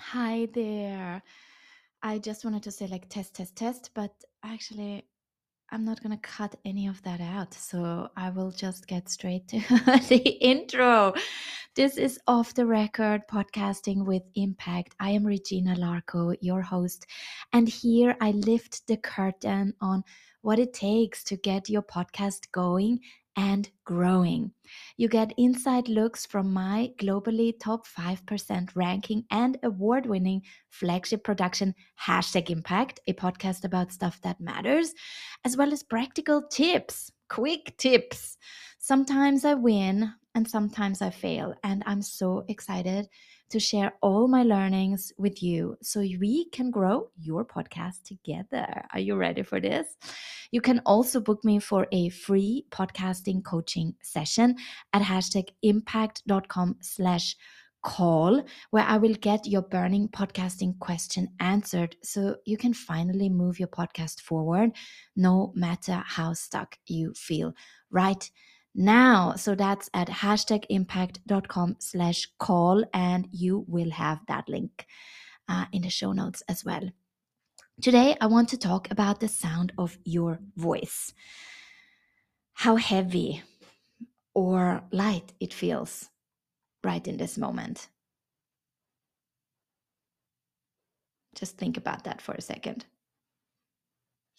Hi there. I just wanted to say like test, test, test, but actually, I'm not going to cut any of that out. So I will just get straight to the intro. This is Off the Record Podcasting with Impact. I am Regina Larco, your host. And here I lift the curtain on what it takes to get your podcast going and growing. You get inside looks from my globally top 5% ranking and award winning flagship production, Hashtag Impact, a podcast about stuff that matters, as well as practical tips, quick tips. Sometimes I win and sometimes I fail, and I'm so excited to share all my learnings with you so we can grow your podcast together. Are you ready for this? You can also book me for a free podcasting coaching session at hashtag impact.com slash call where I will get your burning podcasting question answered so you can finally move your podcast forward no matter how stuck you feel right now. So that's at hashtag impact.com slash call, and you will have that link uh, in the show notes as well. Today, I want to talk about the sound of your voice. How heavy or light it feels right in this moment. Just think about that for a second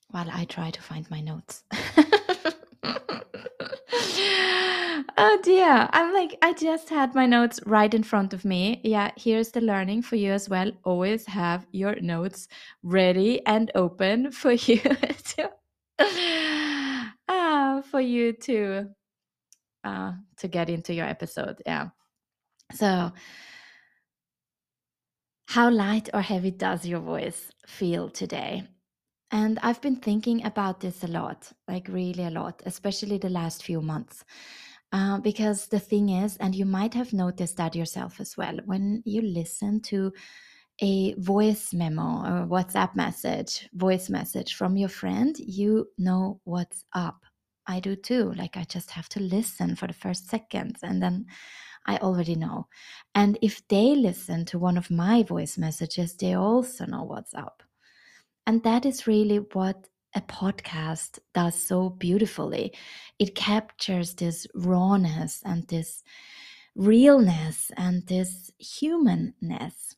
while I try to find my notes. oh dear. I'm like, I just had my notes right in front of me. Yeah, here's the learning for you as well. Always have your notes ready and open for you to uh, for you to uh, to get into your episode. Yeah. So how light or heavy does your voice feel today? And I've been thinking about this a lot, like really a lot, especially the last few months. Uh, because the thing is, and you might have noticed that yourself as well, when you listen to a voice memo or WhatsApp message, voice message from your friend, you know what's up. I do too. Like I just have to listen for the first seconds and then I already know. And if they listen to one of my voice messages, they also know what's up. And that is really what a podcast does so beautifully. It captures this rawness and this realness and this humanness.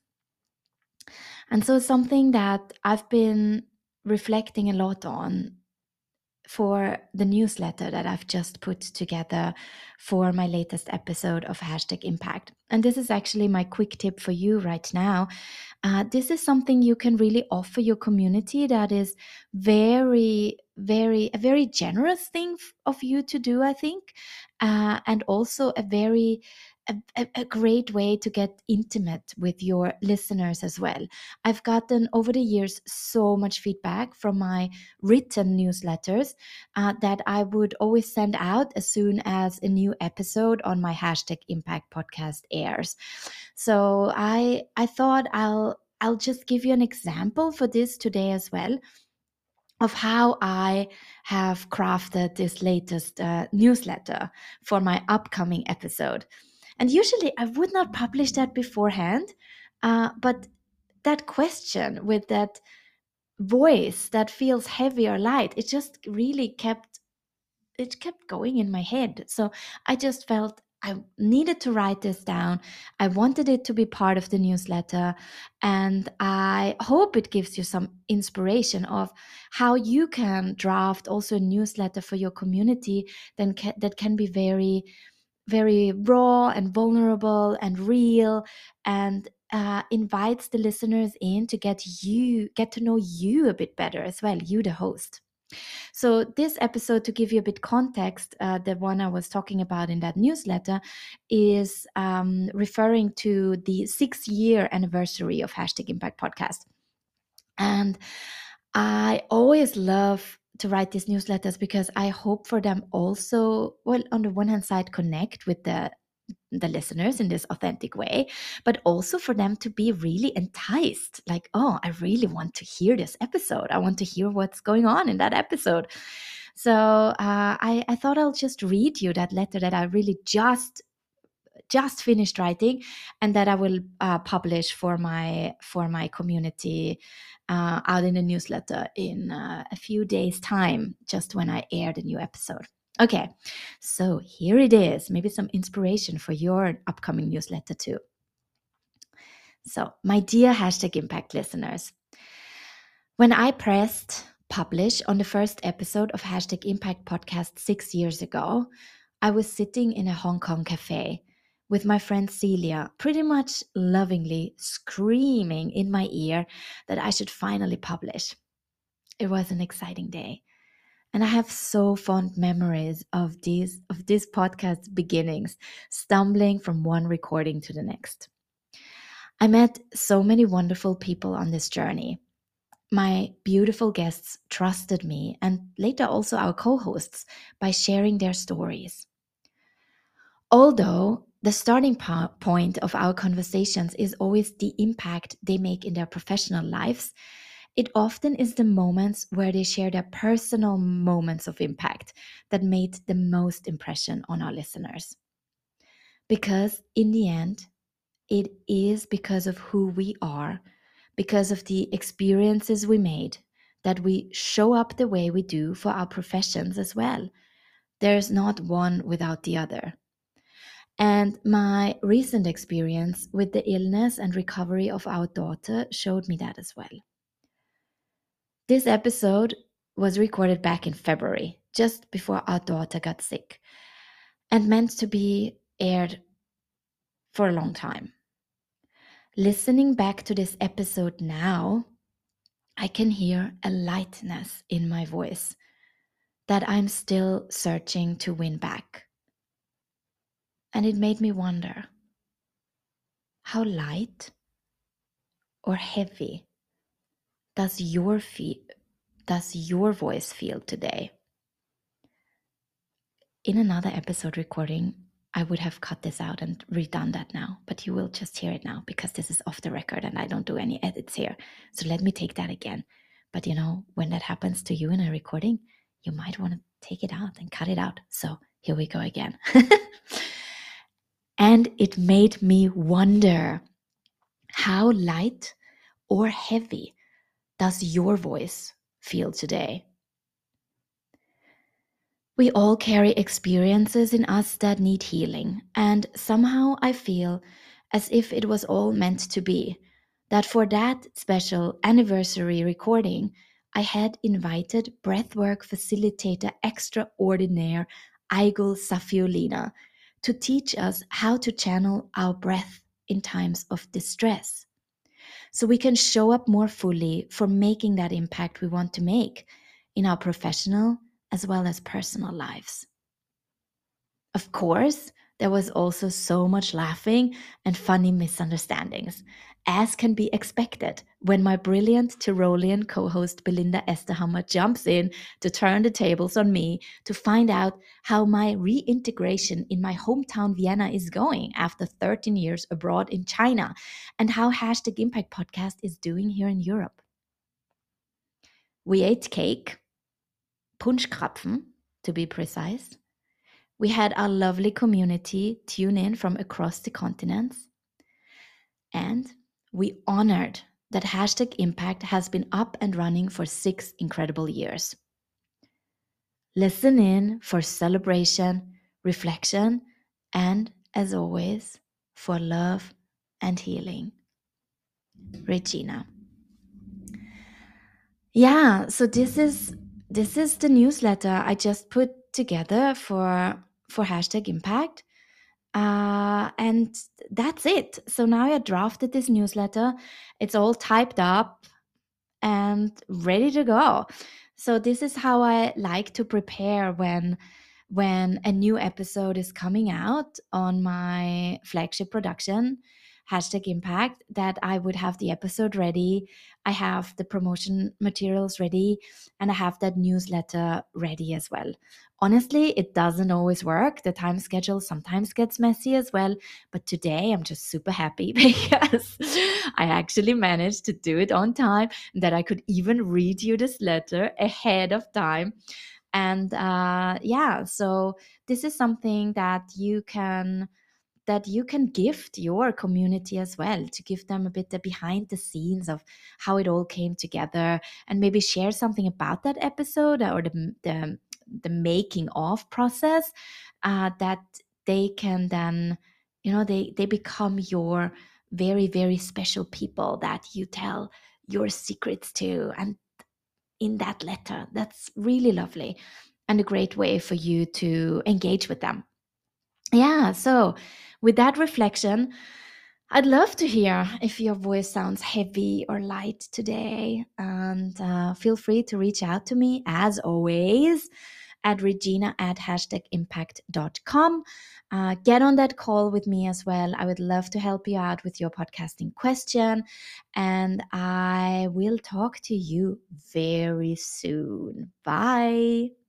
And so, something that I've been reflecting a lot on for the newsletter that I've just put together for my latest episode of Hashtag Impact. And this is actually my quick tip for you right now. Uh, this is something you can really offer your community that is very, very, a very generous thing of you to do, I think, uh, and also a very a, a, great way to get intimate with your listeners as well. I've gotten over the years so much feedback from my written newsletters uh, that I would always send out as soon as a new episode on my hashtag Impact podcast airs. So I I thought I'll I'll just give you an example for this today as well of how I have crafted this latest uh, newsletter for my upcoming episode. And usually I would not publish that beforehand, uh, but that question with that voice that feels heavy or light, it just really kept it kept going in my head. So I just felt I needed to write this down. I wanted it to be part of the newsletter. And I hope it gives you some inspiration of how you can draft also a newsletter for your community then that can be very very raw and vulnerable and real and uh, invites the listeners in to get you get to know you a bit better as well you the host. So this episode to give you a bit context uh, the one i was talking about in that newsletter is um, referring to the six year anniversary of hashtag impact podcast. And i always love to write these newsletters because I hope for them also, well, on the one hand side, connect with the the listeners in this authentic way, but also for them to be really enticed. Like, oh, I really want to hear this episode. I want to hear what's going on in that episode. So uh, I, I thought I'll just read you that letter that I really just just finished writing and that I will uh, publish for my for my community uh, out in a newsletter in uh, a few days time just when I air the new episode. Okay, so here it is. Maybe some inspiration for your upcoming newsletter too. So, my dear hashtag impact listeners, when I pressed publish on the first episode of hashtag impact podcast six years ago, I was sitting in a Hong Kong cafe with my friend Celia, pretty much lovingly screaming in my ear that I should finally publish. It was an exciting day. And I have so fond memories of these of this podcast's beginnings, stumbling from one recording to the next. I met so many wonderful people on this journey. My beautiful guests trusted me and later also our co-hosts by sharing their stories. Although the starting point of our conversations is always the impact they make in their professional lives, it often is the moments where they share their personal moments of impact that made the most impression on our listeners. Because in the end, it is because of who we are, because of the experiences we made, that we show up the way we do for our professions as well. There's not one without the other. And my recent experience with the illness and recovery of our daughter showed me that as well. This episode was recorded back in February, just before our daughter got sick, and meant to be aired for a long time. Listening back to this episode now, I can hear a lightness in my voice that I'm still searching to win back. And it made me wonder how light or heavy does your feel does your voice feel today? In another episode recording i would have cut this out and redone that now but you will just hear it now because this is off the record and i don't do any edits here. So let me take that again. But you know when that happens to you in a recording you might want to take it out and cut it out. So here we go again and it made me wonder how light or heavy does your voice feel today? We all carry experiences in us that need healing, and somehow I feel as if it was all meant to be. That for that special anniversary recording, I had invited breathwork facilitator extraordinaire Aigul Safiolina to teach us how to channel our breath in times of distress so we can show up more fully for making that impact we want to make in our professional as well as personal lives. Of course, there was also so much laughing and funny misunderstandings, as can be expected when my brilliant Tyrolean co host Belinda Esterhammer jumps in to turn the tables on me to find out how my reintegration in my hometown Vienna is going after 13 years abroad in China and how Hashtag Impact Podcast is doing here in Europe. We ate cake, Punschkrapfen to be precise we had our lovely community tune in from across the continents. And we honored that hashtag impact has been up and running for six incredible years. Listen in for celebration, reflection, and as always, for love and healing. Regina. Yeah, so this is this is the newsletter I just put together for for hashtag impact. Uh, and that's it. So now I drafted this newsletter. It's all typed up and ready to go. So this is how I like to prepare when when a new episode is coming out on my flagship production hashtag impact that I would have the episode ready. I have the promotion materials ready and I have that newsletter ready as well. Honestly, it doesn't always work. The time schedule sometimes gets messy as well. But today I'm just super happy because I actually managed to do it on time, that I could even read you this letter ahead of time. And uh, yeah, so this is something that you can that you can gift your community as well to give them a bit the behind the scenes of how it all came together and maybe share something about that episode or the the, the making of process uh, that they can then you know they they become your very very special people that you tell your secrets to and in that letter. That's really lovely and a great way for you to engage with them yeah so with that reflection I'd love to hear if your voice sounds heavy or light today. And uh, feel free to reach out to me as always at regina at hashtagimpact.com. Uh, get on that call with me as well. I would love to help you out with your podcasting question. And I will talk to you very soon. Bye.